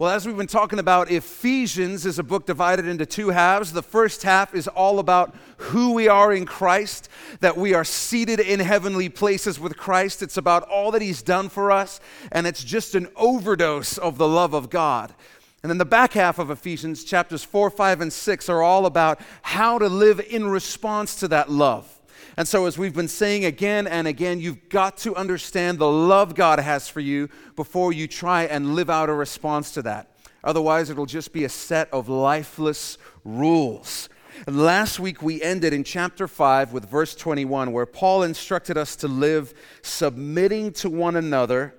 Well, as we've been talking about, Ephesians is a book divided into two halves. The first half is all about who we are in Christ, that we are seated in heavenly places with Christ. It's about all that He's done for us, and it's just an overdose of the love of God. And then the back half of Ephesians, chapters 4, 5, and 6, are all about how to live in response to that love. And so, as we've been saying again and again, you've got to understand the love God has for you before you try and live out a response to that. Otherwise, it'll just be a set of lifeless rules. And last week, we ended in chapter 5 with verse 21, where Paul instructed us to live submitting to one another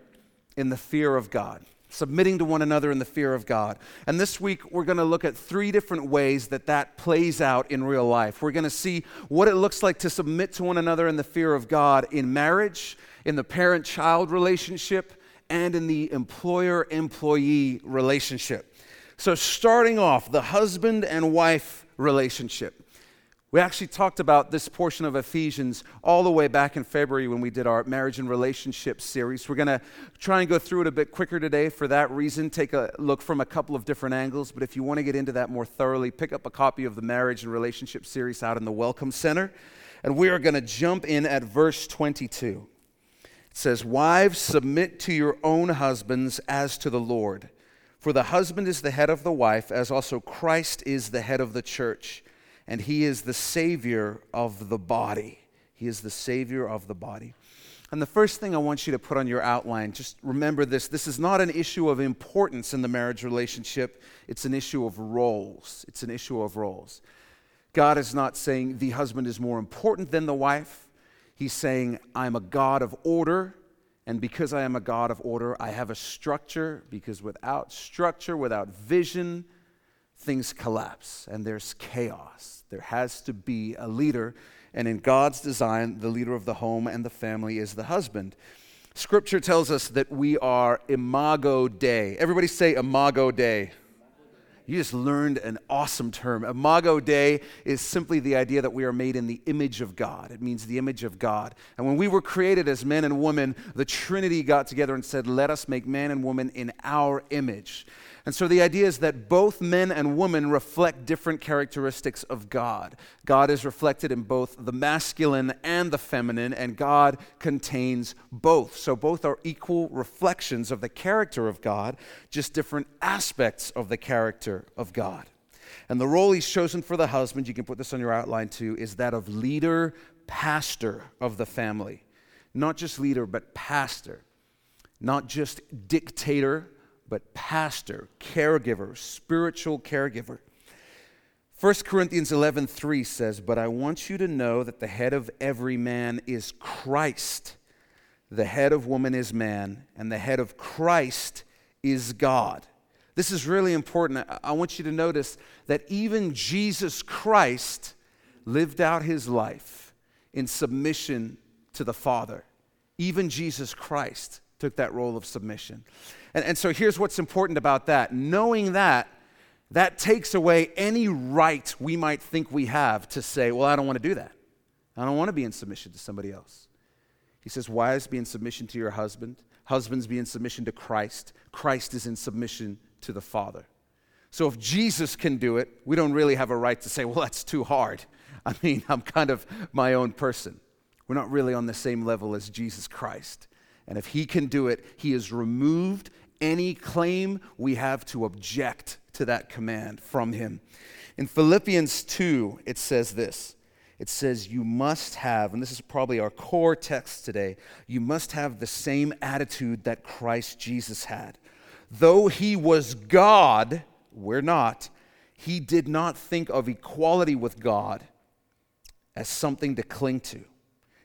in the fear of God submitting to one another in the fear of God. And this week, we're going to look at three different ways that that plays out in real life. We're going to see what it looks like to submit to one another in the fear of God in marriage, in the parent child relationship, and in the employer employee relationship. So, starting off, the husband and wife relationship. We actually talked about this portion of Ephesians all the way back in February when we did our marriage and relationship series. We're going to try and go through it a bit quicker today for that reason, take a look from a couple of different angles. But if you want to get into that more thoroughly, pick up a copy of the marriage and relationship series out in the Welcome Center. And we are going to jump in at verse 22. It says, Wives, submit to your own husbands as to the Lord. For the husband is the head of the wife, as also Christ is the head of the church and he is the Savior of the body. He is the Savior of the body. And the first thing I want you to put on your outline, just remember this this is not an issue of importance in the marriage relationship, it's an issue of roles. It's an issue of roles. God is not saying the husband is more important than the wife. He's saying, I'm a God of order, and because I am a God of order, I have a structure, because without structure, without vision, things collapse and there's chaos. There has to be a leader. And in God's design, the leader of the home and the family is the husband. Scripture tells us that we are imago Dei. Everybody say imago Dei. You just learned an awesome term. Imago Dei is simply the idea that we are made in the image of God. It means the image of God. And when we were created as men and women, the Trinity got together and said, Let us make man and woman in our image. And so the idea is that both men and women reflect different characteristics of God. God is reflected in both the masculine and the feminine, and God contains both. So both are equal reflections of the character of God, just different aspects of the character of God. And the role he's chosen for the husband, you can put this on your outline too, is that of leader, pastor of the family. Not just leader, but pastor. Not just dictator but pastor, caregiver, spiritual caregiver. 1 Corinthians 11:3 says, "But I want you to know that the head of every man is Christ. The head of woman is man, and the head of Christ is God." This is really important. I want you to notice that even Jesus Christ lived out his life in submission to the Father. Even Jesus Christ took that role of submission. And, and so here's what's important about that. Knowing that, that takes away any right we might think we have to say, well, I don't want to do that. I don't want to be in submission to somebody else. He says, Wives, be in submission to your husband. Husbands, be in submission to Christ. Christ is in submission to the Father. So if Jesus can do it, we don't really have a right to say, well, that's too hard. I mean, I'm kind of my own person. We're not really on the same level as Jesus Christ. And if he can do it, he has removed any claim we have to object to that command from him. In Philippians 2, it says this it says, You must have, and this is probably our core text today, you must have the same attitude that Christ Jesus had. Though he was God, we're not, he did not think of equality with God as something to cling to.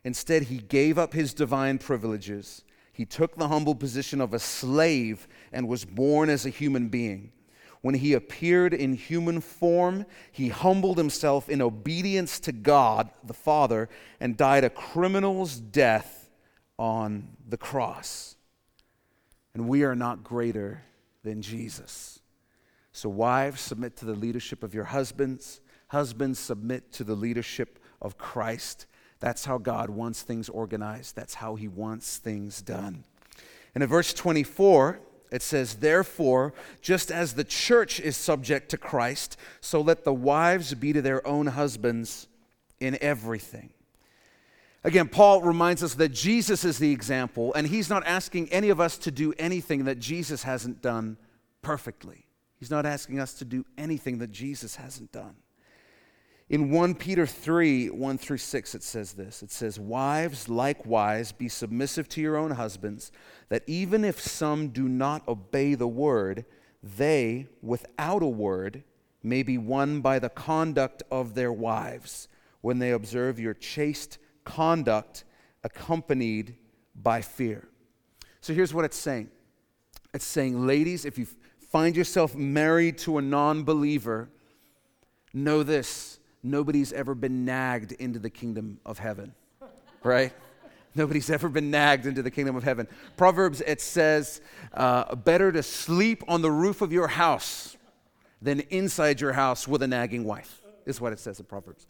Instead, he gave up his divine privileges he took the humble position of a slave and was born as a human being. When he appeared in human form, he humbled himself in obedience to God the Father and died a criminal's death on the cross. And we are not greater than Jesus. So, wives, submit to the leadership of your husbands. Husbands, submit to the leadership of Christ. That's how God wants things organized, that's how He wants things done. And in verse 24, It says, Therefore, just as the church is subject to Christ, so let the wives be to their own husbands in everything. Again, Paul reminds us that Jesus is the example, and he's not asking any of us to do anything that Jesus hasn't done perfectly. He's not asking us to do anything that Jesus hasn't done. In 1 Peter 3 1 through 6, it says this. It says, Wives, likewise, be submissive to your own husbands, that even if some do not obey the word, they, without a word, may be won by the conduct of their wives when they observe your chaste conduct accompanied by fear. So here's what it's saying. It's saying, ladies, if you find yourself married to a non believer, know this nobody's ever been nagged into the kingdom of heaven, right? Nobody's ever been nagged into the kingdom of heaven. Proverbs, it says, uh, better to sleep on the roof of your house than inside your house with a nagging wife, is what it says in Proverbs.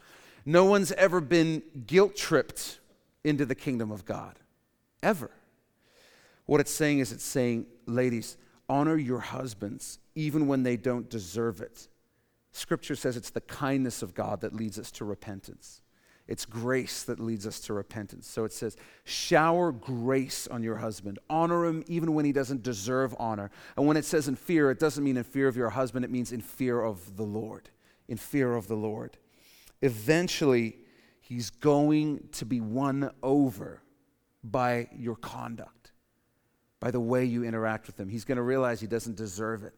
No one's ever been guilt tripped into the kingdom of God, ever. What it's saying is, it's saying, ladies, honor your husbands even when they don't deserve it. Scripture says it's the kindness of God that leads us to repentance. It's grace that leads us to repentance. So it says, shower grace on your husband. Honor him even when he doesn't deserve honor. And when it says in fear, it doesn't mean in fear of your husband, it means in fear of the Lord. In fear of the Lord. Eventually, he's going to be won over by your conduct, by the way you interact with him. He's going to realize he doesn't deserve it.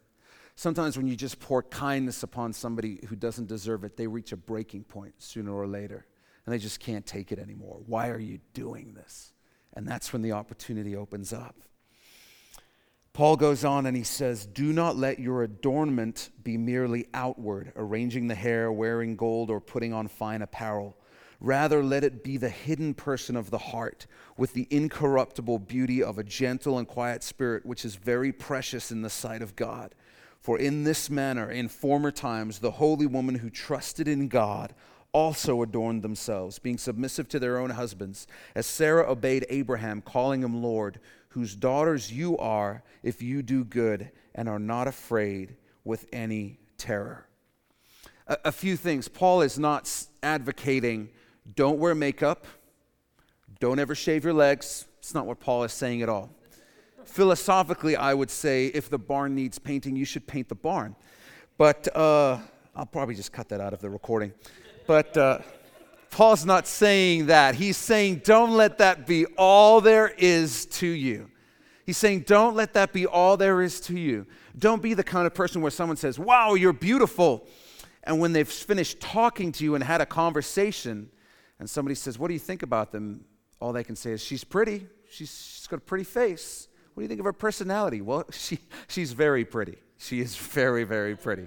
Sometimes when you just pour kindness upon somebody who doesn't deserve it, they reach a breaking point sooner or later, and they just can't take it anymore. Why are you doing this? And that's when the opportunity opens up. Paul goes on and he says, Do not let your adornment be merely outward, arranging the hair, wearing gold, or putting on fine apparel. Rather, let it be the hidden person of the heart, with the incorruptible beauty of a gentle and quiet spirit, which is very precious in the sight of God. For in this manner, in former times, the holy woman who trusted in God also adorned themselves, being submissive to their own husbands, as Sarah obeyed Abraham, calling him Lord, whose daughters you are if you do good and are not afraid with any terror. A, a few things. Paul is not advocating don't wear makeup, don't ever shave your legs. It's not what Paul is saying at all philosophically, I would say if the barn needs painting, you should paint the barn. But uh, I'll probably just cut that out of the recording. But uh, Paul's not saying that. He's saying, don't let that be all there is to you. He's saying, don't let that be all there is to you. Don't be the kind of person where someone says, wow, you're beautiful. And when they've finished talking to you and had a conversation, and somebody says, what do you think about them? All they can say is, she's pretty. She's, she's got a pretty face. What do you think of her personality? Well, she, she's very pretty. She is very, very pretty.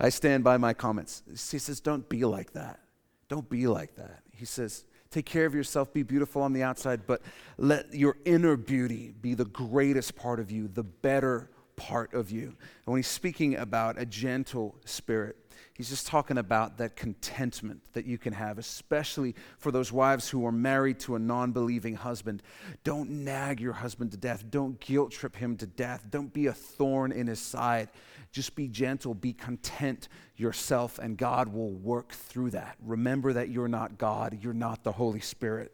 I stand by my comments. She says, Don't be like that. Don't be like that. He says, Take care of yourself, be beautiful on the outside, but let your inner beauty be the greatest part of you, the better part of you. And when he's speaking about a gentle spirit, He's just talking about that contentment that you can have, especially for those wives who are married to a non believing husband. Don't nag your husband to death. Don't guilt trip him to death. Don't be a thorn in his side. Just be gentle, be content yourself, and God will work through that. Remember that you're not God, you're not the Holy Spirit.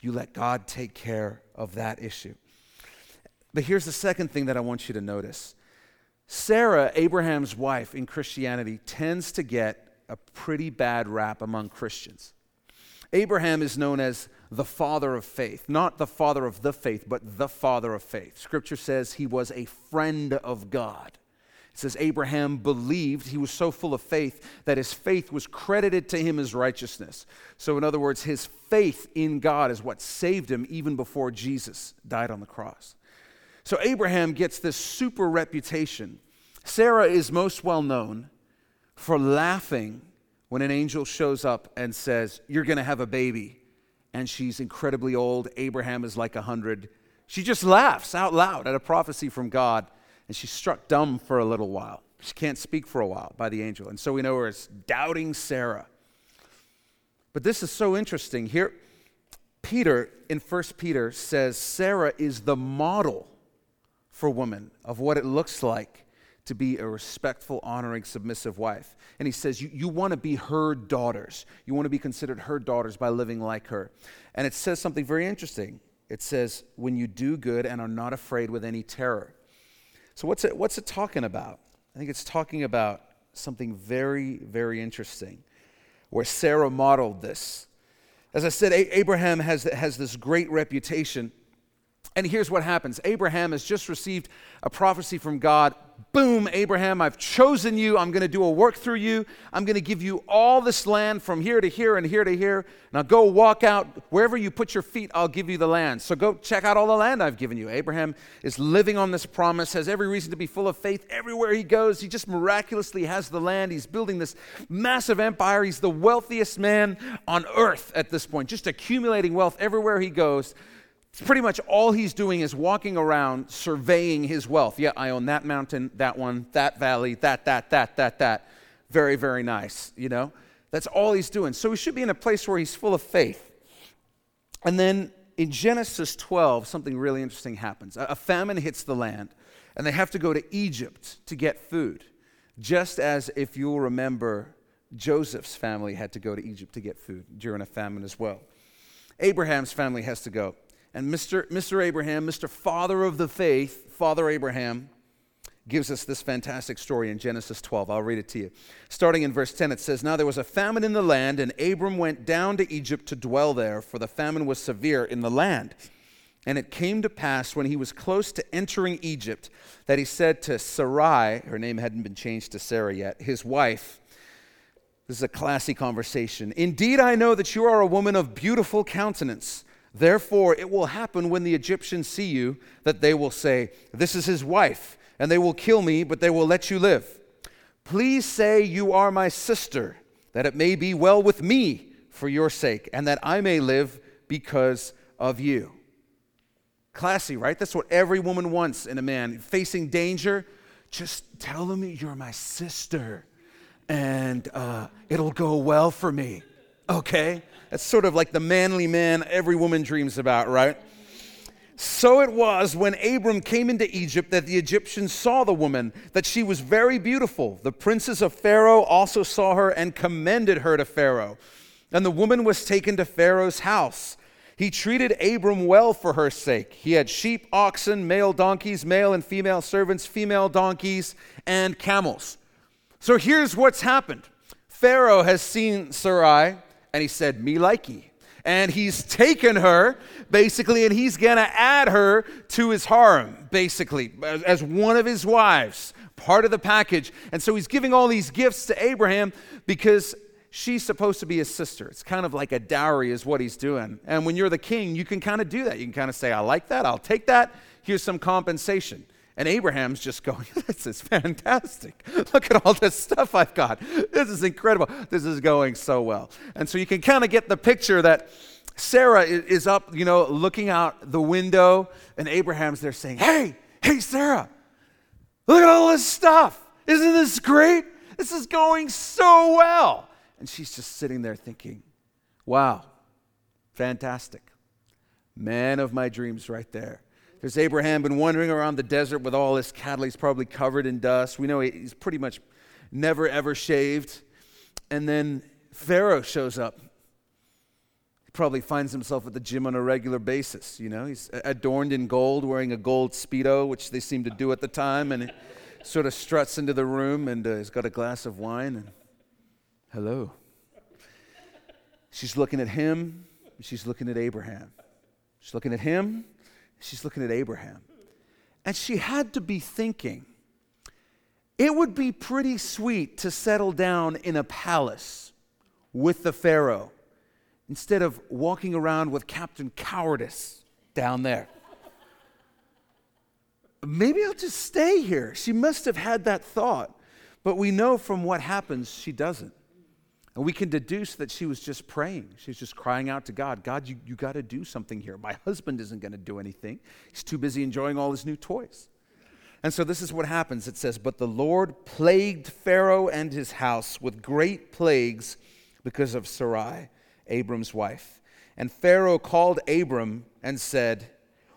You let God take care of that issue. But here's the second thing that I want you to notice Sarah, Abraham's wife in Christianity, tends to get a pretty bad rap among Christians. Abraham is known as the father of faith, not the father of the faith, but the father of faith. Scripture says he was a friend of God. It says Abraham believed, he was so full of faith that his faith was credited to him as righteousness. So, in other words, his faith in God is what saved him even before Jesus died on the cross. So Abraham gets this super reputation. Sarah is most well known for laughing when an angel shows up and says, You're going to have a baby. And she's incredibly old. Abraham is like 100. She just laughs out loud at a prophecy from God, and she's struck dumb for a little while. She can't speak for a while by the angel. And so we know her as doubting Sarah. But this is so interesting. Here, Peter in 1 Peter says Sarah is the model for woman of what it looks like to be a respectful, honoring, submissive wife. And he says, You, you want to be her daughters. You want to be considered her daughters by living like her. And it says something very interesting. It says, When you do good and are not afraid with any terror. So, what's it, what's it talking about? I think it's talking about something very, very interesting where Sarah modeled this. As I said, Abraham has, has this great reputation and here's what happens Abraham has just received a prophecy from God. Boom, Abraham, I've chosen you. I'm going to do a work through you. I'm going to give you all this land from here to here and here to here. Now go walk out. Wherever you put your feet, I'll give you the land. So go check out all the land I've given you. Abraham is living on this promise, has every reason to be full of faith. Everywhere he goes, he just miraculously has the land. He's building this massive empire. He's the wealthiest man on earth at this point, just accumulating wealth everywhere he goes. Pretty much all he's doing is walking around surveying his wealth. Yeah, I own that mountain, that one, that valley, that, that, that, that, that. Very, very nice, you know? That's all he's doing. So he should be in a place where he's full of faith. And then in Genesis 12, something really interesting happens. A famine hits the land, and they have to go to Egypt to get food. Just as if you'll remember, Joseph's family had to go to Egypt to get food during a famine as well. Abraham's family has to go. And Mr. Mr. Abraham, Mr. Father of the faith, Father Abraham, gives us this fantastic story in Genesis 12. I'll read it to you. Starting in verse 10, it says Now there was a famine in the land, and Abram went down to Egypt to dwell there, for the famine was severe in the land. And it came to pass when he was close to entering Egypt that he said to Sarai, her name hadn't been changed to Sarah yet, his wife, this is a classy conversation. Indeed, I know that you are a woman of beautiful countenance. Therefore, it will happen when the Egyptians see you that they will say, This is his wife, and they will kill me, but they will let you live. Please say, You are my sister, that it may be well with me for your sake, and that I may live because of you. Classy, right? That's what every woman wants in a man. Facing danger, just tell them you're my sister, and uh, it'll go well for me, okay? That's sort of like the manly man every woman dreams about, right? So it was when Abram came into Egypt that the Egyptians saw the woman, that she was very beautiful. The princes of Pharaoh also saw her and commended her to Pharaoh. And the woman was taken to Pharaoh's house. He treated Abram well for her sake. He had sheep, oxen, male donkeys, male and female servants, female donkeys, and camels. So here's what's happened Pharaoh has seen Sarai and he said, Me likey. And he's taken her, basically, and he's to add her to his harem, basically, as one of his wives, part of the package. And so he's giving all these gifts to Abraham because she's supposed to be his sister. It's kind of like a dowry, is what he's doing. And when you're the king, you can kind of do that. You can kind of say, I like that, I'll take that, here's some compensation. And Abraham's just going, This is fantastic. Look at all this stuff I've got. This is incredible. This is going so well. And so you can kind of get the picture that Sarah is up, you know, looking out the window, and Abraham's there saying, Hey, hey, Sarah, look at all this stuff. Isn't this great? This is going so well. And she's just sitting there thinking, Wow, fantastic. Man of my dreams right there. There's Abraham been wandering around the desert with all his cattle. He's probably covered in dust. We know he's pretty much never ever shaved. And then Pharaoh shows up. He probably finds himself at the gym on a regular basis. You know, he's adorned in gold, wearing a gold Speedo, which they seem to do at the time. And sort of struts into the room and uh, he's got a glass of wine. And hello. She's looking at him. She's looking at Abraham. She's looking at him She's looking at Abraham. And she had to be thinking, it would be pretty sweet to settle down in a palace with the Pharaoh instead of walking around with Captain Cowardice down there. Maybe I'll just stay here. She must have had that thought, but we know from what happens she doesn't. And we can deduce that she was just praying. She's just crying out to God God, you, you got to do something here. My husband isn't going to do anything, he's too busy enjoying all his new toys. And so this is what happens. It says, But the Lord plagued Pharaoh and his house with great plagues because of Sarai, Abram's wife. And Pharaoh called Abram and said,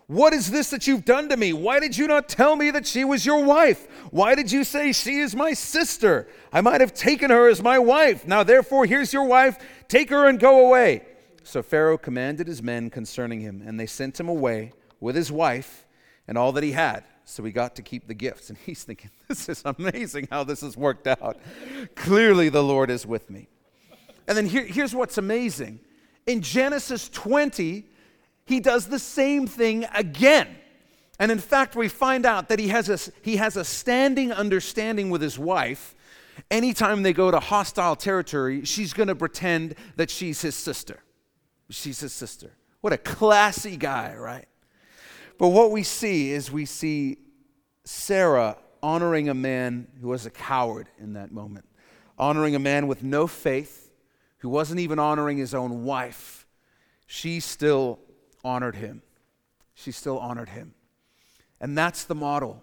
What is this that you've done to me? Why did you not tell me that she was your wife? Why did you say she is my sister? I might have taken her as my wife. Now, therefore, here's your wife. Take her and go away. So Pharaoh commanded his men concerning him, and they sent him away with his wife and all that he had. So he got to keep the gifts. And he's thinking, this is amazing how this has worked out. Clearly, the Lord is with me. And then here, here's what's amazing in Genesis 20, he does the same thing again. And in fact, we find out that he has a, he has a standing understanding with his wife. Anytime they go to hostile territory, she's going to pretend that she's his sister. She's his sister. What a classy guy, right? But what we see is we see Sarah honoring a man who was a coward in that moment, honoring a man with no faith, who wasn't even honoring his own wife. She still honored him. She still honored him. And that's the model.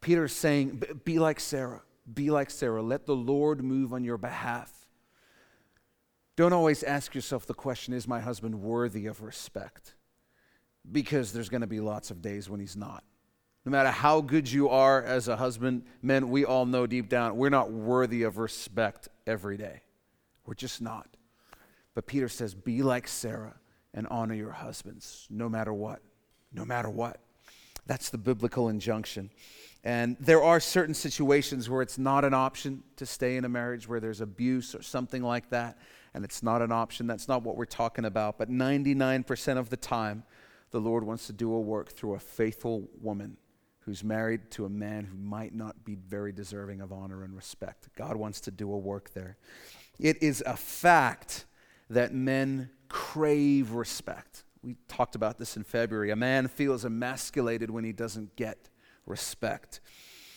Peter's saying, be like Sarah. Be like Sarah. Let the Lord move on your behalf. Don't always ask yourself the question is my husband worthy of respect? Because there's going to be lots of days when he's not. No matter how good you are as a husband, men, we all know deep down we're not worthy of respect every day. We're just not. But Peter says, be like Sarah and honor your husbands no matter what. No matter what. That's the biblical injunction. And there are certain situations where it's not an option to stay in a marriage, where there's abuse or something like that and it's not an option. That's not what we're talking about. But 99% of the time, the Lord wants to do a work through a faithful woman who's married to a man who might not be very deserving of honor and respect. God wants to do a work there. It is a fact that men crave respect. We talked about this in February. A man feels emasculated when he doesn't get respect.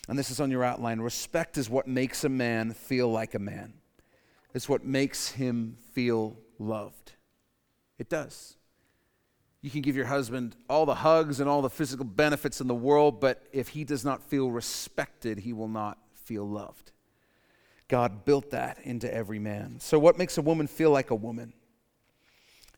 And this is on your outline. Respect is what makes a man feel like a man. It's what makes him feel loved. It does. You can give your husband all the hugs and all the physical benefits in the world, but if he does not feel respected, he will not feel loved. God built that into every man. So, what makes a woman feel like a woman?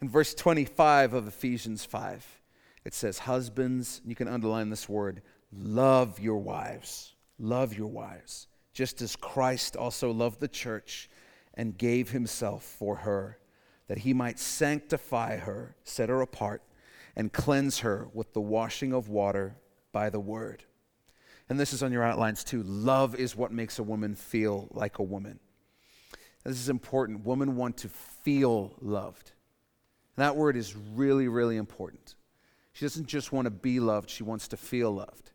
In verse 25 of Ephesians 5, it says, Husbands, you can underline this word, love your wives. Love your wives, just as Christ also loved the church and gave himself for her, that he might sanctify her, set her apart, and cleanse her with the washing of water by the word. And this is on your outlines too. Love is what makes a woman feel like a woman. This is important. Women want to feel loved. That word is really, really important. She doesn't just want to be loved, she wants to feel loved.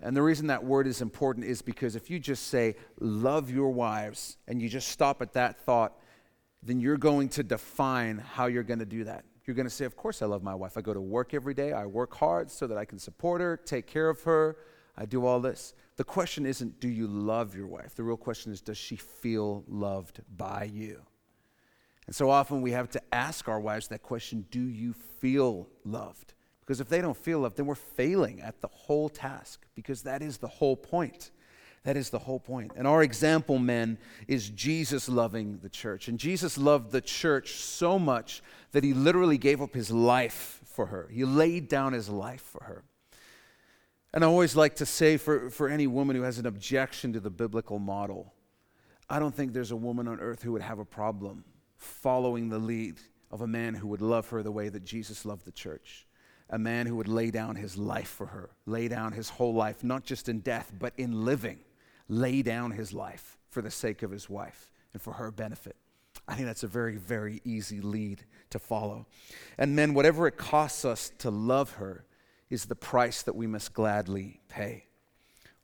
And the reason that word is important is because if you just say, love your wives, and you just stop at that thought, then you're going to define how you're going to do that. You're going to say, Of course, I love my wife. I go to work every day. I work hard so that I can support her, take care of her. I do all this. The question isn't, Do you love your wife? The real question is, Does she feel loved by you? And so often we have to ask our wives that question Do you feel loved? Because if they don't feel loved, then we're failing at the whole task, because that is the whole point. That is the whole point. And our example, men, is Jesus loving the church. And Jesus loved the church so much that he literally gave up his life for her. He laid down his life for her. And I always like to say for, for any woman who has an objection to the biblical model, I don't think there's a woman on earth who would have a problem following the lead of a man who would love her the way that Jesus loved the church a man who would lay down his life for her, lay down his whole life, not just in death, but in living, lay down his life for the sake of his wife and for her benefit. I think that's a very, very easy lead to follow. And men, whatever it costs us to love her is the price that we must gladly pay.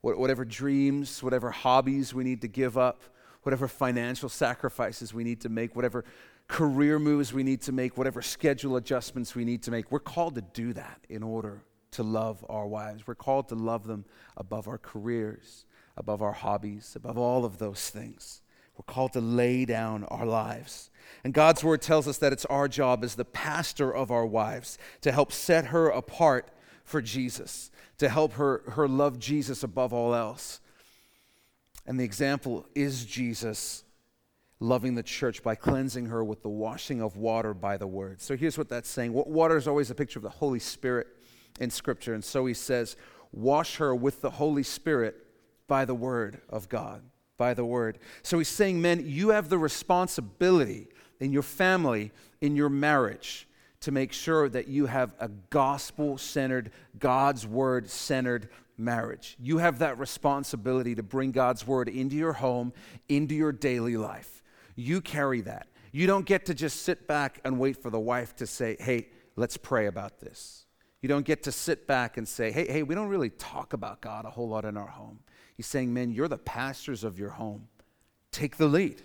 Whatever dreams, whatever hobbies we need to give up, whatever financial sacrifices we need to make, whatever career moves we need to make, whatever schedule adjustments we need to make. We're called to do that in order to love our wives. We're called to love them above our careers, above our hobbies, above all of those things. We're called to lay down our lives. And God's word tells us that it's our job as the pastor of our wives to help set her apart for Jesus, to help her, her love Jesus above all else. And the example is Jesus loving the church by cleansing her with the washing of water by the word. So here's what that's saying. Water is always a picture of the Holy Spirit. in Scripture. And so he says, Wash her with the Holy Spirit by the word of God. By the word. So he's saying, men, you have the responsibility in your family, in your marriage, to make sure that you have a gospel centered, God's word centered marriage. You have that responsibility to bring God's word into your home, into your daily life. You carry that. You don't get to just sit back and wait for the wife to say, hey, let's pray about this. You don't get to sit back and say, hey, hey, we don't really talk about God a whole lot in our home. He's saying, men, you're the pastors of your home. Take the lead.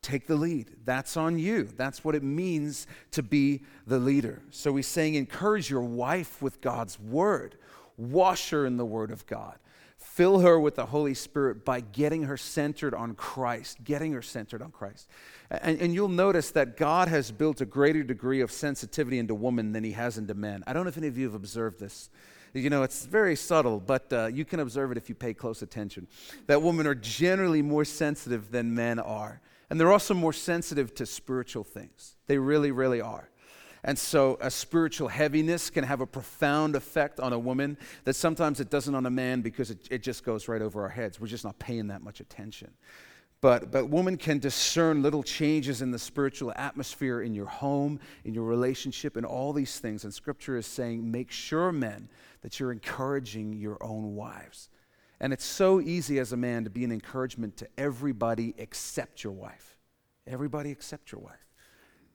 Take the lead. That's on you. That's what it means to be the leader. So he's saying, encourage your wife with God's word, wash her in the word of God. Fill her with the Holy Spirit by getting her centered on Christ, getting her centered on Christ. And, and, you'll notice that God has built a greater degree of sensitivity into women than he has into men. I don't know if any of you have observed this. You know, it's very subtle, but uh, you can observe it if you pay close attention. That women are generally more sensitive than men are. And they're also more sensitive to spiritual things. They really, really are. And so a spiritual heaviness can have a profound effect on a woman that sometimes it doesn't on a man because it, it just goes right over our heads. We're just not paying that much attention. But, but women can discern little changes in the spiritual atmosphere in your home, in your relationship, and all these things. And scripture is saying, make sure, men, that you're encouraging your own wives. And it's so easy as a man to be an encouragement to everybody except your wife. Everybody except your wife.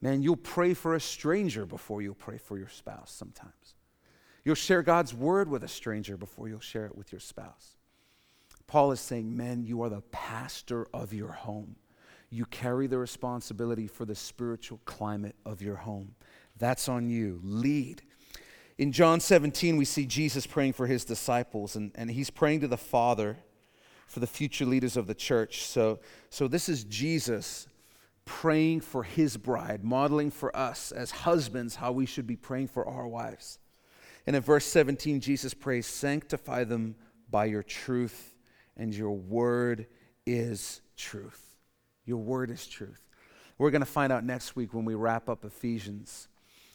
Man, you'll pray for a stranger before you'll pray for your spouse sometimes. You'll share God's word with a stranger before you'll share it with your spouse. Paul is saying, Men, you are the pastor of your home. You carry the responsibility for the spiritual climate of your home. That's on you. Lead. In John 17, we see Jesus praying for his disciples, and, and he's praying to the Father for the future leaders of the church. So, so this is Jesus praying for his bride, modeling for us as husbands how we should be praying for our wives. And in verse 17, Jesus prays, Sanctify them by your truth, and your word is truth. Your word is truth. We're going to find out next week when we wrap up Ephesians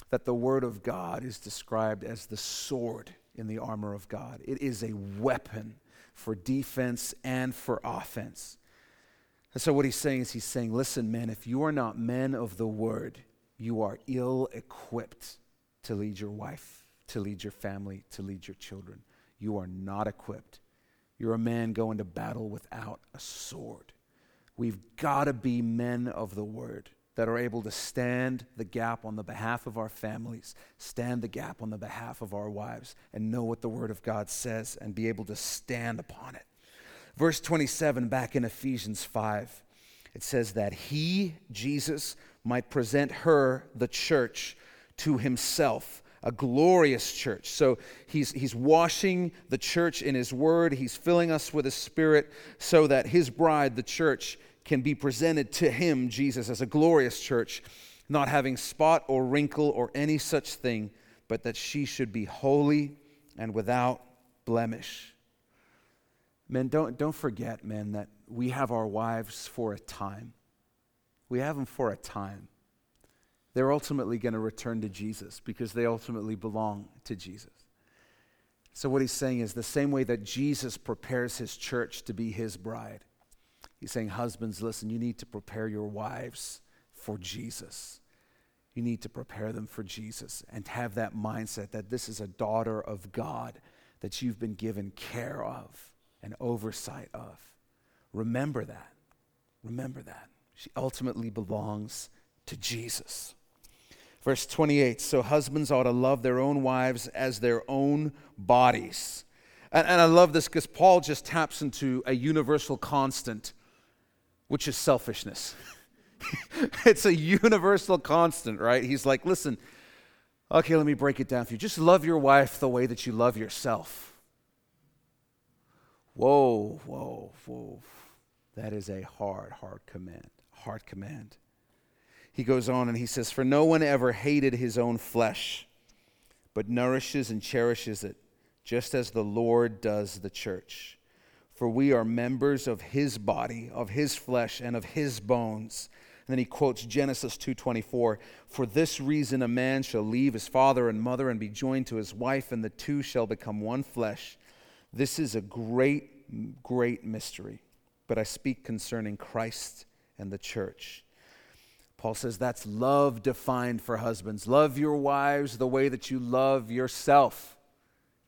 that the Word of God is described as the sword in the armor of God. It is a weapon for defense and for offense. And so, what he's saying is, he's saying, listen, men, if you are not men of the Word, you are ill equipped to lead your wife, to lead your family, to lead your children. You are not equipped. You're a man going to battle without a sword. We've got to be men of the Word that are able to stand the gap on the behalf of our families, stand the gap on the behalf of our wives, and know what the Word of God says and be able to stand upon it. Verse 27, back in Ephesians 5, it says that He, Jesus, might present her, the church, to Himself a glorious church. So he's, he's washing the church in his word. He's filling us with his spirit so that his bride, the church, can be presented to him, Jesus, as a glorious church, not having spot or wrinkle or any such thing, but that she should be holy and without blemish. Men, don't, don't forget, men, that we have our wives for a time. We have them for a time. They're ultimately going to return to Jesus because they ultimately belong to Jesus. So, what he's saying is the same way that Jesus prepares his church to be his bride, He's saying, Husbands, listen, you need to prepare your wives for Jesus. You need to prepare them for Jesus and have that mindset that this is a daughter of God that you've been given care of and oversight of. Remember that. Remember that. She ultimately belongs to Jesus. Verse 28 So husbands ought to love their own wives as their own bodies. And, and I love this because Paul just taps into a universal constant which is selfishness. it's a universal constant, right? He's like, listen, okay, let me break it down for you. Just love your wife the way that you love yourself. Whoa, whoa, whoa. That is a hard, hard command. Hard command. He goes on and he says, For no one ever hated his own flesh, but nourishes and cherishes it, just as the Lord does the church for we are members of his body, of his flesh, and of his bones. And then he quotes Genesis 2:24, "For this reason a man shall leave his father and mother and be joined to his wife and the two shall become one flesh." This is a great great mystery, but I speak concerning Christ and the church. Paul says that's love defined for husbands. Love your wives the way that you love yourself.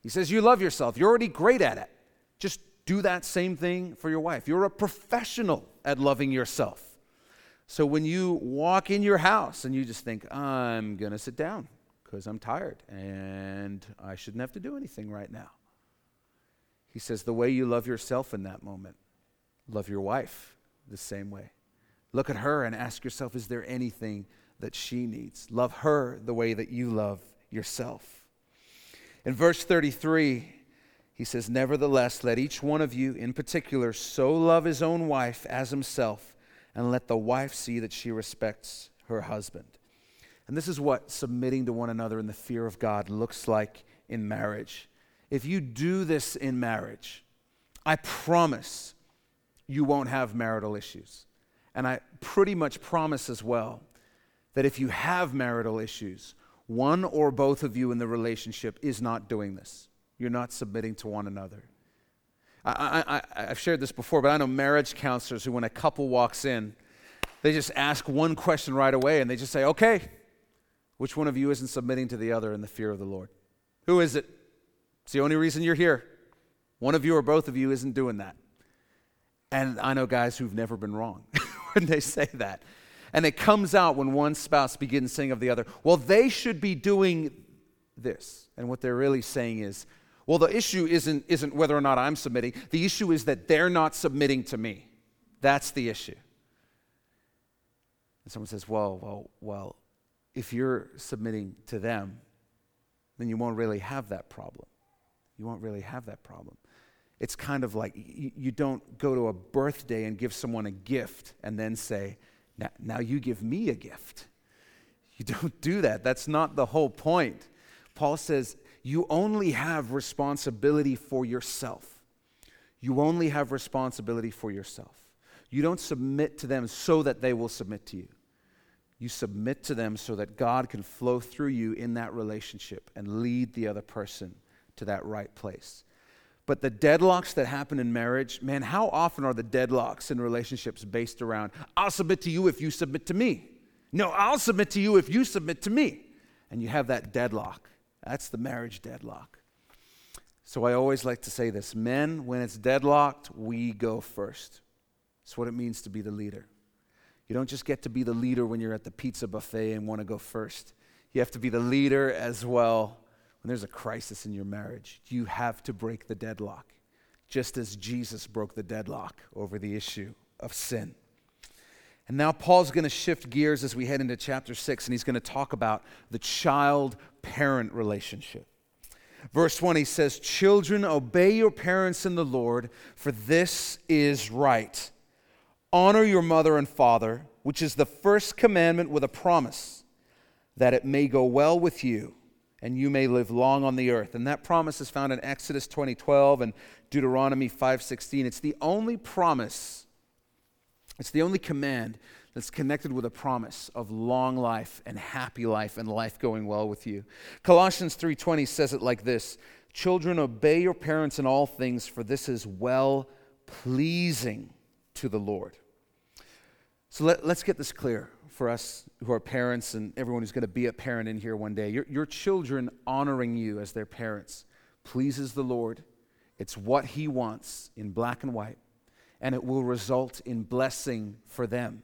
He says you love yourself. You're already great at it. Just do that same thing for your wife. You're a professional at loving yourself. So when you walk in your house and you just think, I'm going to sit down because I'm tired and I shouldn't have to do anything right now. He says, the way you love yourself in that moment, love your wife the same way. Look at her and ask yourself, is there anything that she needs? Love her the way that you love yourself. In verse 33, he says, Nevertheless, let each one of you in particular so love his own wife as himself and let the wife see that she respects her husband. And this is what submitting to one another in the fear of God looks like in marriage. If you do this in marriage, I promise you won't have marital issues. And I pretty much promise as well that if you have marital issues, one or both of you in the relationship is not doing this. You're not submitting to one another. I, I've shared this before, but I know marriage counselors who, when a couple walks in, they just ask one question right away and they just say, okay, which one of you isn't submitting to the other in the fear of the Lord? Who is it? It's the only reason you're here. One of you or both of you isn't doing that. And I know guys who've never been wrong when they say that. And it comes out when one spouse begins saying of the other, well, they should be doing this. And what they're really saying is, well, the issue isn't, isn't whether or not I'm submitting. The issue is that they're not submitting to me. That's the issue. And someone says, well, well, well, if you're submitting to them, then you won't really have that problem. You won't really have that problem. It's kind of like you, don't go to a birthday and give someone a gift and then say, now you give me a gift. You don't do that. That's not the whole point. Paul says, you only have responsibility for yourself. You only have responsibility for yourself. You don't submit to them so that they will submit to you. You submit to them so that God can flow through you in that relationship and lead the other person to that right place. But the deadlocks that happen in marriage, man, how often are the deadlocks in relationships based around, I'll submit to you if you submit to me? No, I'll submit to you if you submit to me. And you have that deadlock. That's the marriage deadlock. So I always like to say this men, when it's deadlocked, we go first. It's what it means to be the leader. You don't just get to be the leader when you're at the pizza buffet and want to go first. You have to be the leader as well there's a crisis in your marriage. You have to break the deadlock, just as Jesus broke the deadlock over the issue of sin. And now Paul's going to shift gears as we head into chapter 6, and he's going to talk about the child parent relationship. Verse 1, he says, Children, obey your parents in the Lord, for this is right. Honor your mother and father, which is the first commandment with a promise, that it may go well with you and you may live long on the earth. And that promise is found in Exodus 20:12 and Deuteronomy 5:16. It's the only promise it's the only command that's connected with a promise of long life and happy life and life going well with you. Colossians 3:20 says it like this: "Children obey your parents in all things, for this is well pleasing to the Lord." So let, us get this clear for us who are parents and everyone who's going to be a parent in here one day. Your, your children honoring you as their parents pleases the Lord. It's what He wants in black and white and it will result in blessing for them.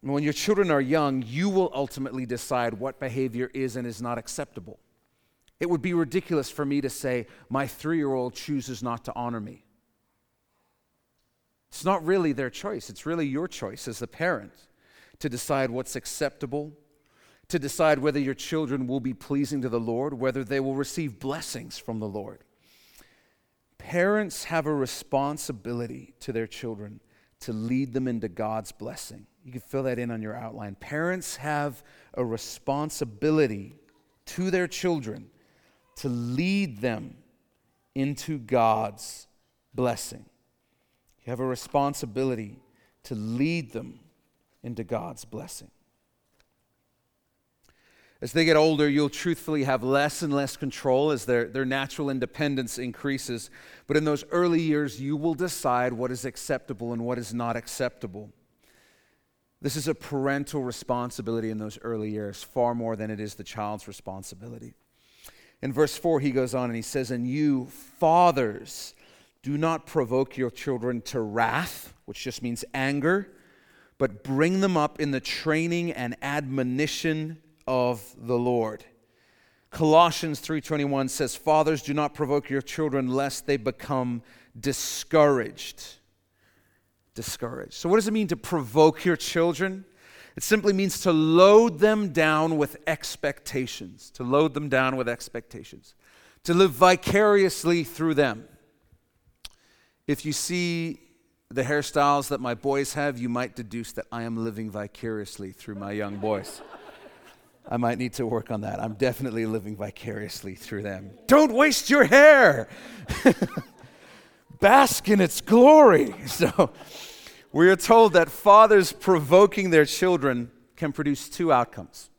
When your children are young, you will ultimately decide what behavior is and is not acceptable. It would be ridiculous for me to say, my three year old chooses not to honor me. It's not really their choice, it's really your choice as a parent to decide what's acceptable, to decide whether your children will be pleasing to the Lord, whether they will receive blessings from the Lord. Parents have a responsibility to their children to lead them into God's blessing. You can fill that in on your outline. Parents have a responsibility to their children to lead them into God's blessing. You have a responsibility to lead them into God's blessing. As they get older, you'll truthfully have less and less control as their, their natural independence increases. But in those early years, you will decide what is acceptable and what is not acceptable. This is a parental responsibility in those early years, far more than it is the child's responsibility. In verse 4, he goes on and he says, And you, fathers, do not provoke your children to wrath, which just means anger, but bring them up in the training and admonition of the Lord. Colossians 3:21 says, "Fathers, do not provoke your children lest they become discouraged." Discouraged. So what does it mean to provoke your children? It simply means to load them down with expectations, to load them down with expectations, to live vicariously through them. If you see the hairstyles that my boys have, you might deduce that I am living vicariously through my young boys. I might need to work on that. I'm definitely living vicariously through them. Don't waste your hair. Bask in its glory. So, we are told that fathers provoking their children can produce two outcomes.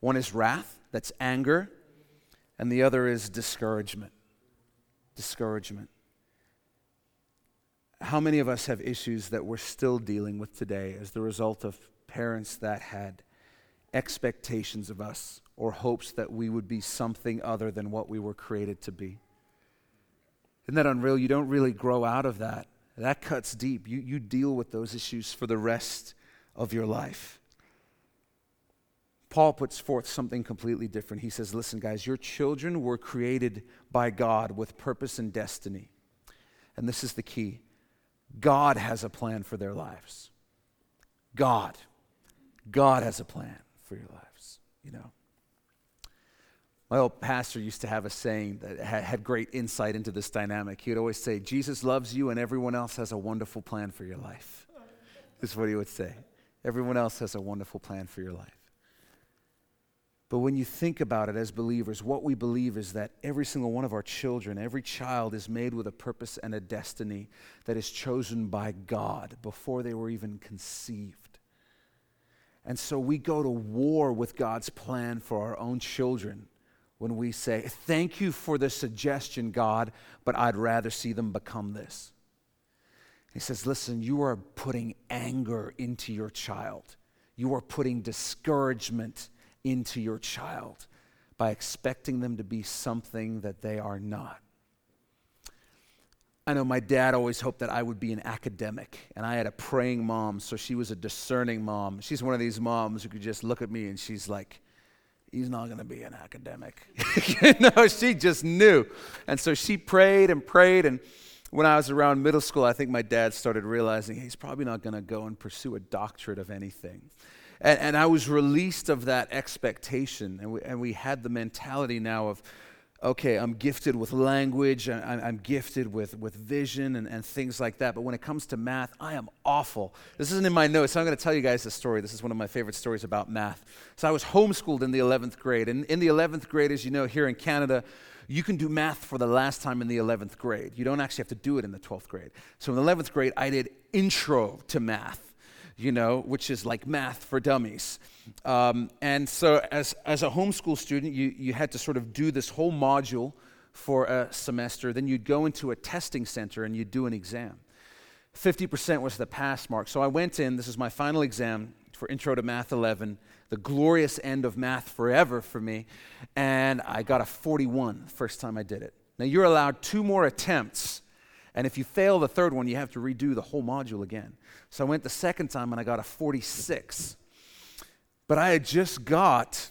One is wrath, that's anger, and the other is discouragement. Discouragement. How many of us have issues that we're still dealing with today as the result of parents that had expectations of us or hopes that we would be something other than what we were created to be. Isn't that unreal? You don't really grow out of that. That cuts deep. You, you deal with those issues for the rest of your life. Paul puts forth something completely different. He says, Listen, guys, your children were created by God with purpose and destiny. And this is the key God has a plan for their lives. God. God has a plan for your lives, you know. My old pastor used to have a saying that had great insight into this dynamic. He would always say, Jesus loves you and everyone else has a wonderful plan for your life. This is what he would say. Everyone else has a wonderful plan for your life. But when you think about it as believers, what we believe is that every single one of our children, every child is made with a purpose and a destiny that is chosen by God before they were even conceived. And so we go to war with God's plan for our own children when we say, Thank you for the suggestion, God, but I'd rather see them become this. He says, Listen, you are putting anger into your child, you are putting discouragement into your child by expecting them to be something that they are not. I know my dad always hoped that I would be an academic, and I had a praying mom, so she was a discerning mom. She's one of these moms who could just look at me and she's like, he's not going to be an academic. you know, she just knew. And so she prayed and prayed. And when I was around middle school, I think my dad started realizing he's probably not going to go and pursue a doctorate of anything. And, and I was released of that expectation. And we, and we had the mentality now of, okay, I'm gifted with language, I'm gifted with, with vision and, and things like that. But when it comes to math, I am awful. This isn't in my notes, so I'm going to tell you guys a story. This is one of my favorite stories about math. So I was homeschooled in the 11th grade. And in the 11th grade, as you know, here in Canada, you can do math for the last time in the 11th grade. You don't actually have to do it in the 12th grade. So in the 11th grade, I did intro to math you know, which is like math for dummies. Um, and so, as, as a homeschool student, you, you had to sort of do this whole module for a semester. Then you'd go into a testing center and you'd do an exam. 50% was the pass mark. So I went in, this is my final exam for Intro to Math 11, the glorious end of math forever for me, and I got a 41 first time I did it. Now you're allowed two more attempts and if you fail the third one, you have to redo the whole module again. So I went the second time and I got a 46. But I had just got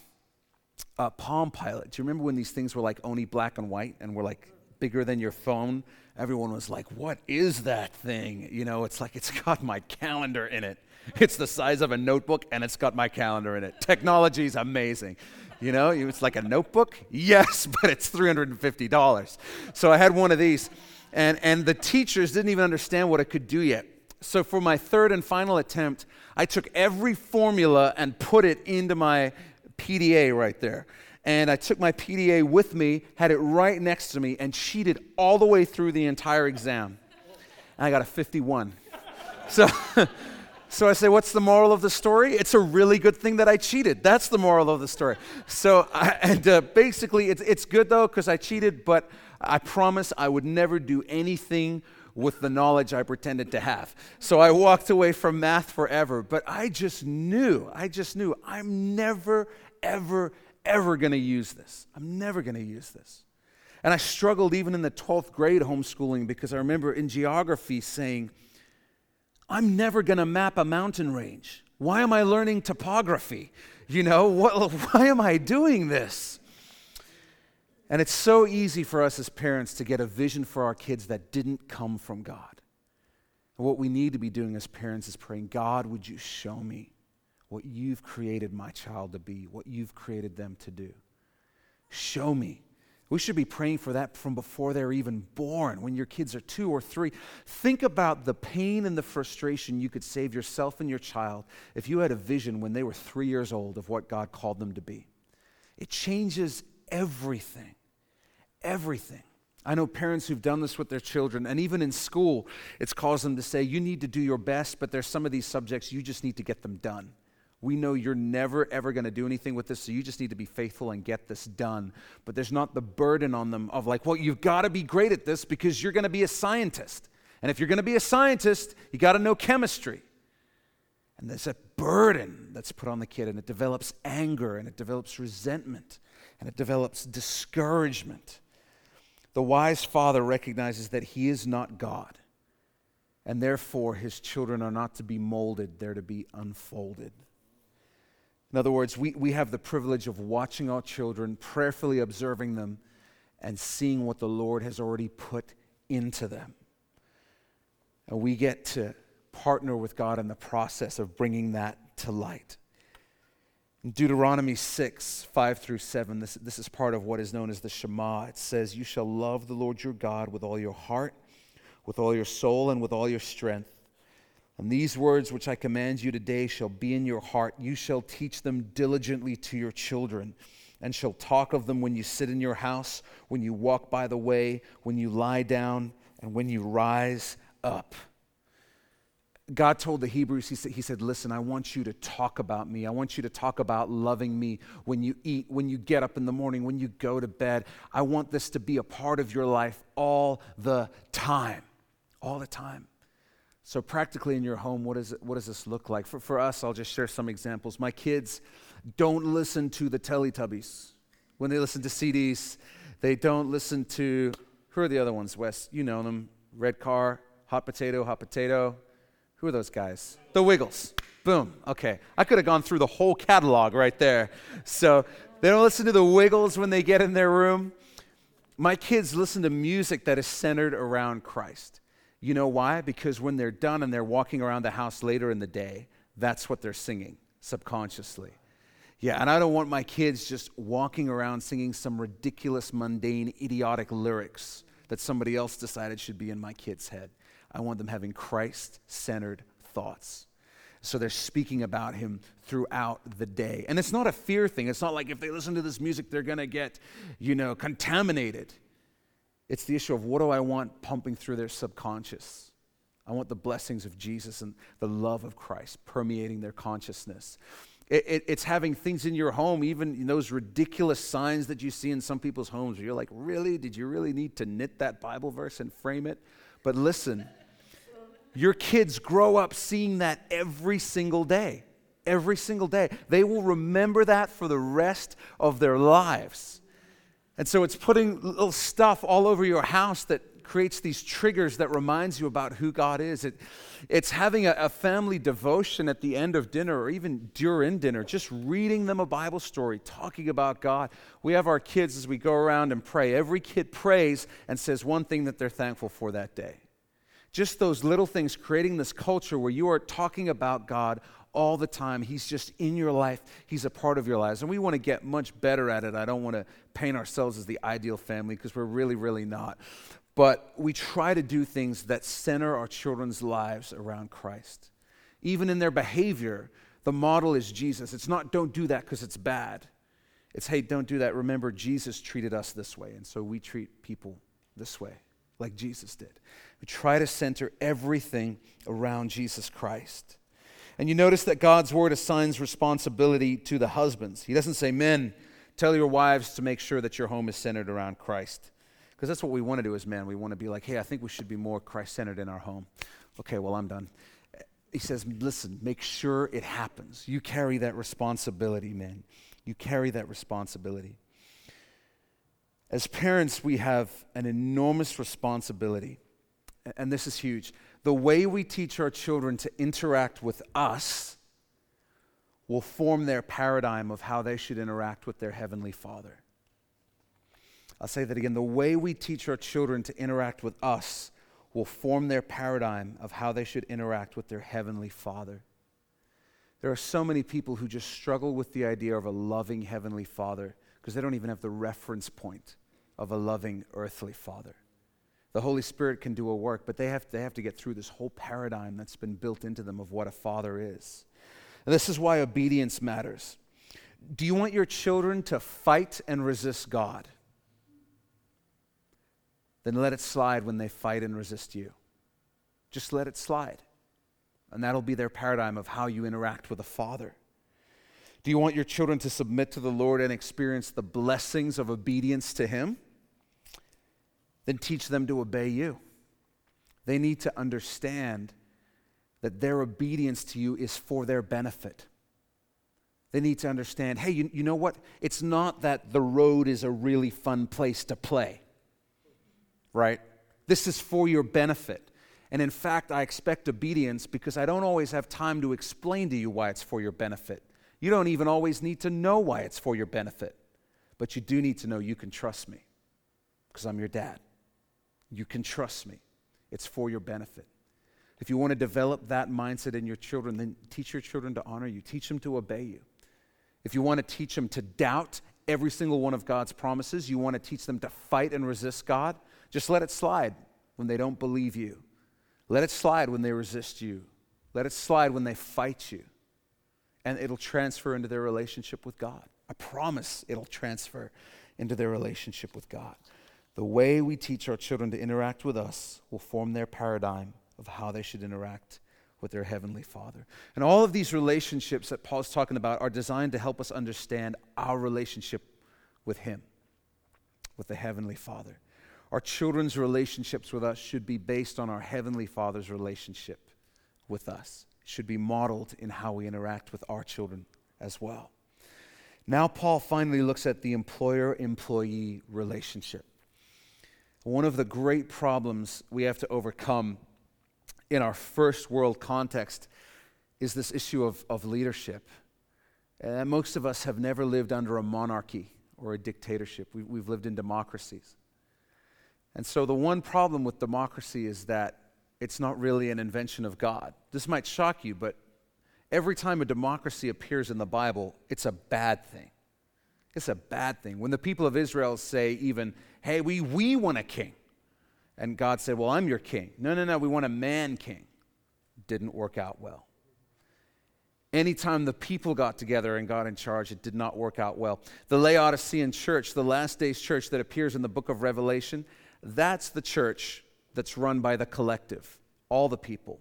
a Palm Pilot. Do you remember when these things were like only black and white and were like bigger than your phone? Everyone was like, What is that thing? You know, it's like it's got my calendar in it. It's the size of a notebook and it's got my calendar in it. Technology is amazing. You know, it's like a notebook? Yes, but it's $350. So I had one of these and, and the teachers didn't even understand what it could do yet. So, for my third and final attempt, I took every formula and put it into my PDA right there. And I took my PDA with me, had it right next to me, and cheated all the way through the entire exam. And I got a 51. So, So I say, What's the moral of the story? It's a really good thing that I cheated. That's the moral of the story. So, I, and uh, basically, it's, it's good though, because I cheated, but I promise I would never do anything with the knowledge I pretended to have. So I walked away from math forever, but I just knew, I just knew I'm never, ever, ever going to use this. I'm never going to use this. And I struggled even in the 12th grade homeschooling because I remember in geography saying, I'm never going to map a mountain range. Why am I learning topography? You know, what, why am I doing this? And it's so easy for us as parents to get a vision for our kids that didn't come from God. And what we need to be doing as parents is praying, God, would you show me what you've created my child to be, what you've created them to do? Show me. We should be praying for that from before they're even born, when your kids are two or three. Think about the pain and the frustration you could save yourself and your child if you had a vision when they were three years old of what God called them to be. It changes everything. Everything. I know parents who've done this with their children, and even in school, it's caused them to say, You need to do your best, but there's some of these subjects you just need to get them done. We know you're never, ever going to do anything with this, so you just need to be faithful and get this done. But there's not the burden on them of, like, well, you've got to be great at this because you're going to be a scientist. And if you're going to be a scientist, you got to know chemistry. And there's a burden that's put on the kid, and it develops anger, and it develops resentment, and it develops discouragement. The wise father recognizes that he is not God, and therefore his children are not to be molded, they're to be unfolded. In other words, we, we have the privilege of watching our children, prayerfully observing them, and seeing what the Lord has already put into them. And we get to partner with God in the process of bringing that to light. Deuteronomy 6, 5 through 7, this, this is part of what is known as the Shema. It says, You shall love the Lord your God with all your heart, with all your soul, and with all your strength. And these words which I command you today shall be in your heart. You shall teach them diligently to your children, and shall talk of them when you sit in your house, when you walk by the way, when you lie down, and when you rise up. God told the Hebrews, he said, he said, Listen, I want you to talk about me. I want you to talk about loving me when you eat, when you get up in the morning, when you go to bed. I want this to be a part of your life all the time. All the time. So, practically in your home, what, is what does this look like? For, for us, I'll just share some examples. My kids don't listen to the Teletubbies. When they listen to CDs, they don't listen to, who are the other ones, Wes? You know them. Red Car, Hot Potato, Hot Potato. Who are those guys? The Wiggles. Boom. Okay. I could have gone through the whole catalog right there. So they don't listen to the Wiggles when they get in their room. My kids listen to music that is centered around Christ. You know why? Because when they're done and they're walking around the house later in the day, that's what they're singing subconsciously. Yeah, and I don't want my kids just walking around singing some ridiculous, mundane, idiotic lyrics that somebody else decided should be in my kid's head. I want them having Christ centered thoughts. So they're speaking about him throughout the day. And it's not a fear thing. It's not like if they listen to this music, they're going to get, you know, contaminated. It's the issue of what do I want pumping through their subconscious? I want the blessings of Jesus and the love of Christ permeating their consciousness. It, it, it's having things in your home, even those ridiculous signs that you see in some people's homes where you're like, really? Did you really need to knit that Bible verse and frame it? But listen, your kids grow up seeing that every single day. Every single day. They will remember that for the rest of their lives. And so it's putting little stuff all over your house that creates these triggers that reminds you about who God is. It, it's having a, a, family devotion at the end of dinner or even during dinner, just reading them a Bible story, talking about God. We have our kids as we go around and pray. Every kid prays and says one thing that they're thankful for that day. Just those little things creating this culture where you are talking about God all the time. He's just in your life, He's a part of your lives. And we want to get much better at it. I don't want to paint ourselves as the ideal family because we're really, really not. But we try to do things that center our children's lives around Christ. Even in their behavior, the model is Jesus. It's not don't do that because it's bad. It's hey, don't do that. Remember, Jesus treated us this way, and so we treat people this way, like Jesus did. We try to center everything around Jesus Christ. And you notice that God's word assigns responsibility to the husbands. He doesn't say, Men, tell your wives to make sure that your home is centered around Christ. Because that's what we want to do as men. We want to be like, Hey, I think we should be more Christ centered in our home. Okay, well, I'm done. He says, Listen, make sure it happens. You carry that responsibility, men. You carry that responsibility. As parents, we have an enormous responsibility, and this is huge. The way we teach our children to interact with us will form their paradigm of how they should interact with their Heavenly Father. I'll say that again. The way we teach our children to interact with us will form their paradigm of how they should interact with their Heavenly Father. There are so many people who just struggle with the idea of a loving Heavenly Father because they don't even have the reference point of a loving earthly Father. The Holy Spirit can do a work, but they have, they have to get through this whole paradigm that's been built into them of what a father is. And this is why obedience matters. Do you want your children to fight and resist God? Then let it slide when they fight and resist you. Just let it slide. And that'll be their paradigm of how you interact with a father. Do you want your children to submit to the Lord and experience the blessings of obedience to Him? Then teach them to obey you. They need to understand that their obedience to you is for their benefit. They need to understand hey, you, you know what? It's not that the road is a really fun place to play, right? This is for your benefit. And in fact, I expect obedience because I don't always have time to explain to you why it's for your benefit. You don't even always need to know why it's for your benefit. But you do need to know you can trust me because I'm your dad. You can trust me. It's for your benefit. If you want to develop that mindset in your children, then teach your children to honor you, teach them to obey you. If you want to teach them to doubt every single one of God's promises, you want to teach them to fight and resist God, just let it slide when they don't believe you. Let it slide when they resist you. Let it slide when they fight you. And it'll transfer into their relationship with God. I promise it'll transfer into their relationship with God. The way we teach our children to interact with us will form their paradigm of how they should interact with their Heavenly Father. And all of these relationships that Paul's talking about are designed to help us understand our relationship with Him, with the Heavenly Father. Our children's relationships with us should be based on our Heavenly Father's relationship with us. It should be modeled in how we interact with our children as well. Now, Paul finally looks at the employer employee relationship. One of the great problems we have to overcome in our first world context is this issue of, of leadership. And most of us have never lived under a monarchy or a dictatorship, we, we've lived in democracies. And so, the one problem with democracy is that it's not really an invention of God. This might shock you, but every time a democracy appears in the Bible, it's a bad thing. It's a bad thing. When the people of Israel say, even, hey, we, we want a king, and God said, well, I'm your king. No, no, no, we want a man king. Didn't work out well. Anytime the people got together and got in charge, it did not work out well. The Laodicean church, the last days church that appears in the book of Revelation, that's the church that's run by the collective, all the people.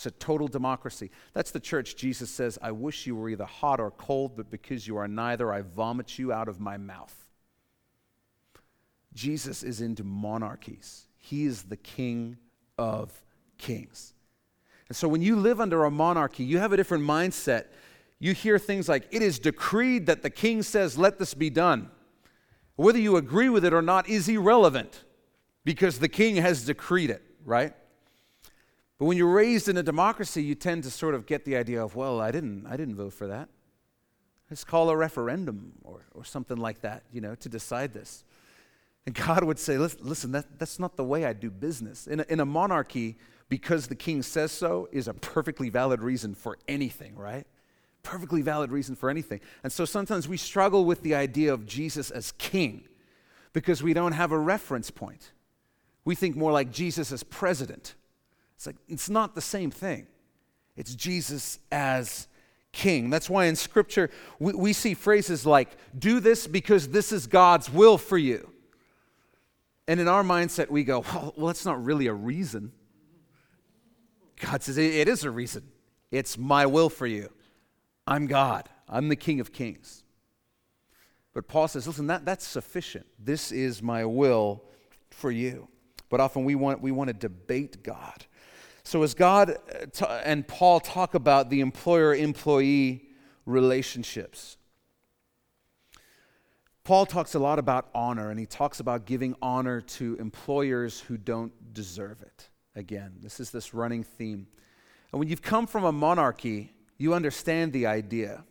It's a total democracy. That's the church Jesus says, I wish you were either hot or cold, but because you are neither, I vomit you out of my mouth. Jesus is into monarchies, he is the king of kings. And so when you live under a monarchy, you have a different mindset. You hear things like, it is decreed that the king says, let this be done. Whether you agree with it or not is irrelevant because the king has decreed it, right? But when you're raised in a democracy, you tend to sort of get the idea of, well, I didn't, I didn't vote for that. Let's call a referendum or, or something like that, you know, to decide this. And God would say, listen, that, that's not the way I do business. In a, in a monarchy, because the king says so, is a perfectly valid reason for anything, right? Perfectly valid reason for anything. And so sometimes we struggle with the idea of Jesus as king because we don't have a reference point. We think more like Jesus as president. It's like, it's not the same thing. It's Jesus as king. That's why in Scripture we, we see phrases like, do this because this is God's will for you. And in our mindset, we go, well, well that's not really a reason. God says, it is a reason. It's my will for you. I'm God, I'm the King of Kings. But Paul says, listen, that, that's sufficient. This is my will for you. But often we want, we want to debate God. So, as God uh, and Paul talk about the employer employee relationships, Paul talks a lot about honor, and he talks about giving honor to employers who don't deserve it. Again, this is this running theme. And when you've come from a monarchy, you understand the idea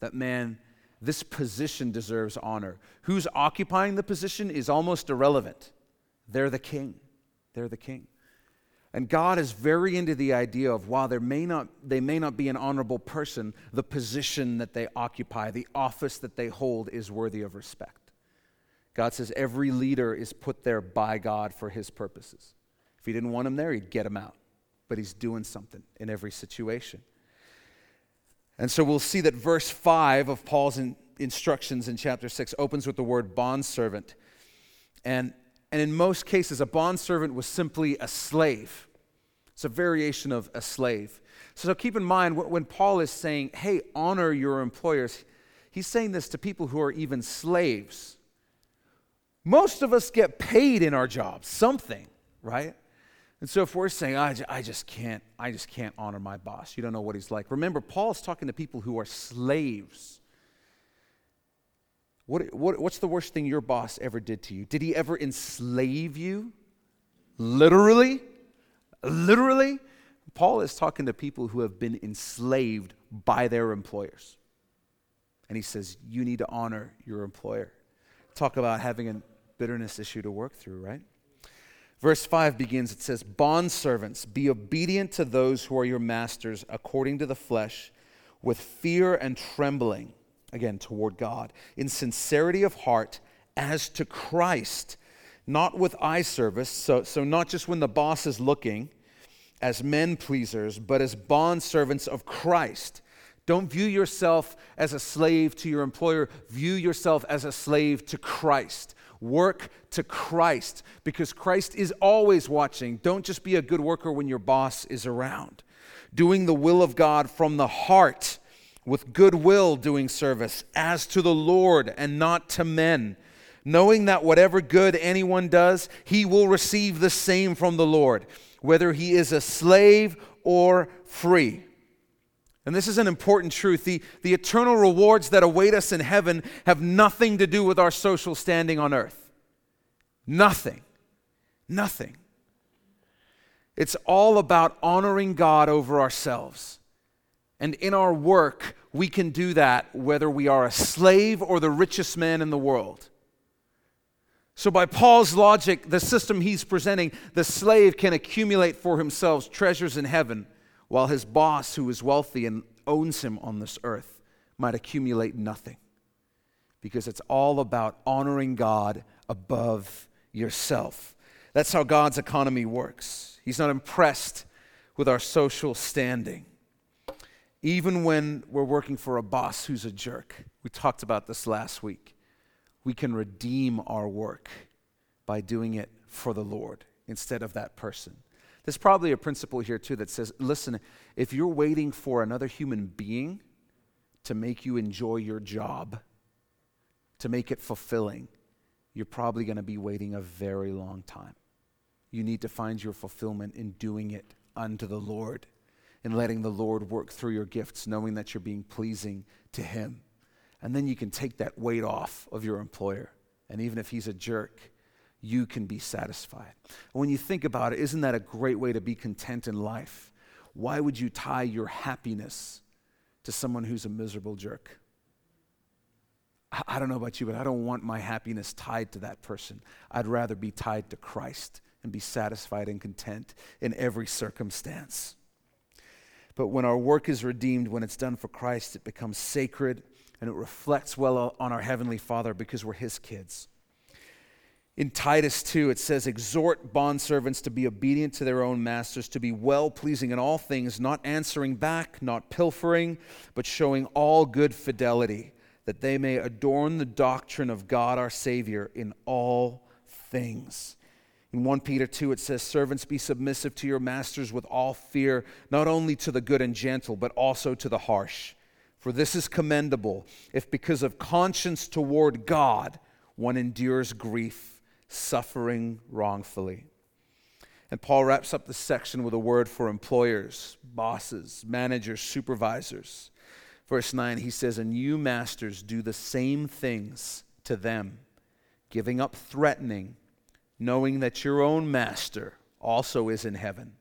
that, man, this position deserves honor. Who's occupying the position is almost irrelevant. They're the king. They're the king. And God is very into the idea of while there may not, they may not be an honorable person, the position that they occupy, the office that they hold is worthy of respect. God says every leader is put there by God for his purposes. If he didn't want him there, he'd get him out. But he's doing something in every situation. And so we'll see that verse 5 of Paul's in, instructions in chapter 6 opens with the word bondservant. And, and in most cases, a bondservant was simply a slave. It's a variation of a slave. So, so keep in mind when Paul is saying, hey, honor your employers, he's saying this to people who are even slaves. Most of us get paid in our jobs, something, right? And so if we're saying, I, I just can't, I just can't honor my boss, you don't know what he's like. Remember, Paul's talking to people who are slaves. What, what, what's the worst thing your boss ever did to you? Did he ever enslave you? Literally? Literally, Paul is talking to people who have been enslaved by their employers. And he says, You need to honor your employer. Talk about having a bitterness issue to work through, right? Verse 5 begins it says, Bondservants, be obedient to those who are your masters according to the flesh, with fear and trembling, again, toward God, in sincerity of heart, as to Christ not with eye service, so, so not just when the boss is looking as men pleasers, but as bond servants of Christ. Don't view yourself as a slave to your employer, view yourself as a slave to Christ. Work to Christ because Christ is always watching. Don't just be a good worker when your boss is around. Doing the will of God from the heart with goodwill, doing service as to the Lord and not to men knowing that whatever good anyone does, he will receive the same from the Lord, whether he is a slave or free. And this is an important truth. The, the eternal rewards that await us in heaven have nothing to do with our social standing on earth. Nothing. Nothing. It's all about honoring God over ourselves. And in our work, we can do that whether we are a slave or the richest man in the world. So, by Paul's logic, the system he's presenting, the slave can accumulate for himself treasures in heaven, while his boss, who is wealthy and owns him on this earth, might accumulate nothing. Because it's all about honoring God above yourself. That's how God's economy works. He's not impressed with our social standing. Even when we're working for a boss who's a jerk. We talked about this last week we can redeem our work by doing it for the Lord instead of that person. There's probably a principle here too that says listen, if you're waiting for another human being to make you enjoy your job, to make it fulfilling, you're probably going to be waiting a very long time. You need to find your fulfillment in doing it unto the Lord and letting the Lord work through your gifts, knowing that you're being pleasing to Him. And then you can take that weight off of your employer. And even if he's a jerk, you can be satisfied. when you think about it, isn't that a great way to be content in life? Why would you tie your happiness to someone who's a miserable jerk? I don't know about you, but I don't want my happiness tied to that person. I'd rather be tied to Christ and be satisfied and content in every circumstance. But when our work is redeemed, when it's done for Christ, it becomes sacred and it reflects well on our Heavenly Father because we're His kids. In Titus 2, it says, Exhort bondservants to be obedient to their own masters, to be well pleasing in all things, not answering back, not pilfering, but showing all good fidelity, that they may adorn the doctrine of God our Savior in all things. In 1 Peter 2, it says, Servants, be submissive to your masters with all fear, not only to the good and gentle, but also to the harsh. For this is commendable, if because of conscience toward God one endures grief, suffering wrongfully. And Paul wraps up the section with a word for employers, bosses, managers, supervisors. Verse 9, he says, And you, masters, do the same things to them, giving up threatening, knowing that your own master also is in heaven,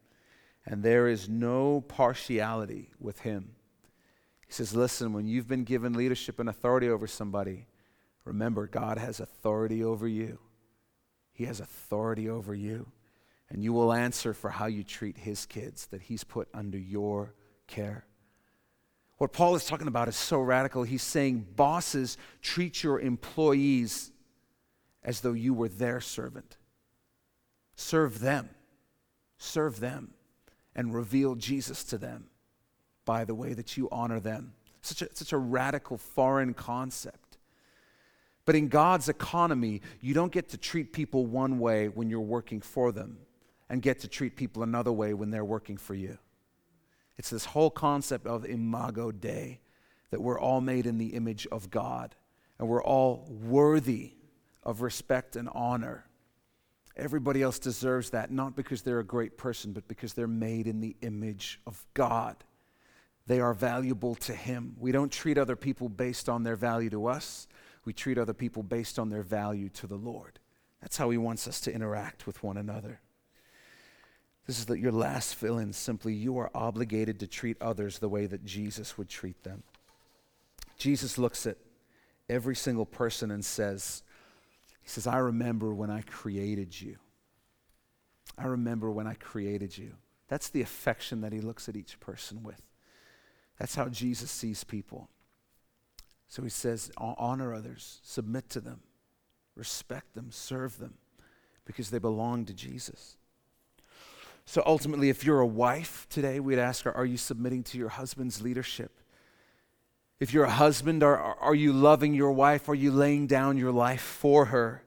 and there is no partiality with him. He says, Listen, when you've been given leadership and authority over somebody, remember, God has authority over you. He has authority over you and you will answer for how you treat his kids that he's put under your care. What Paul is talking about is so radical. He's saying, bosses, treat your employees as though you were their servant. Serve them. Serve them and reveal Jesus to them by the way that you honor them. Such a, such a radical foreign concept. But in God's economy, you don't get to treat people one way when you're working for them and get to treat people another way when they're working for you. It's this whole concept of imago Dei, that we're all made in the image of God and we're all worthy of respect and honor. Everybody else deserves that, not because they're a great person, but because they're made in the image of God. They are valuable to Him. We don't treat other people based on their value to us, we treat other people based on their value to the Lord. That's how He wants us to interact with one another. This is that your last fill in simply you are obligated to treat others the way that Jesus would treat them. Jesus looks at every single person and says, He says, I remember when I created you. I remember when I created you. That's the affection that he looks at each person with. That's how Jesus sees people. So he says, honor others, submit to them, respect them, serve them, because they belong to Jesus. So ultimately, if you're a wife today, we'd ask her, Are you submitting to your husband's leadership? If you're a husband, are, are you loving your wife? Are you laying down your life for her?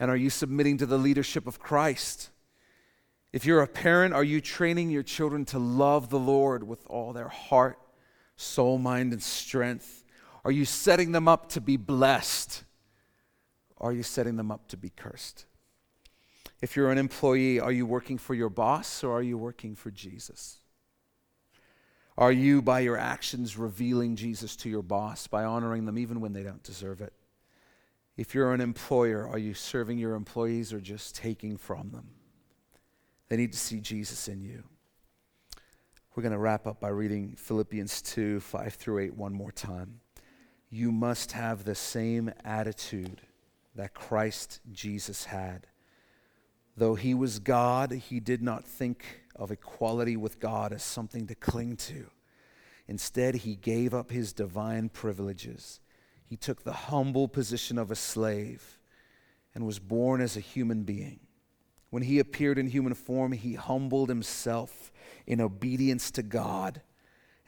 And are you submitting to the leadership of Christ? If you're a parent, are you training your children to love the Lord with all their heart, soul, mind, and strength? Are you setting them up to be blessed? Are you setting them up to be cursed? If you're an employee, are you working for your boss or are you working for Jesus? Are you, by your actions, revealing Jesus to your boss by honoring them even when they don't deserve it? If you're an employer, are you serving your employees or just taking from them? They need to see Jesus in you. We're going to wrap up by reading Philippians 2 5 through 8 one more time. You must have the same attitude that Christ Jesus had Though he was God, he did not think of equality with God as something to cling to. Instead, he gave up his divine privileges. He took the humble position of a slave and was born as a human being. When he appeared in human form, he humbled himself in obedience to God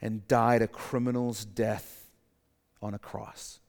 and died a criminal's death on a cross.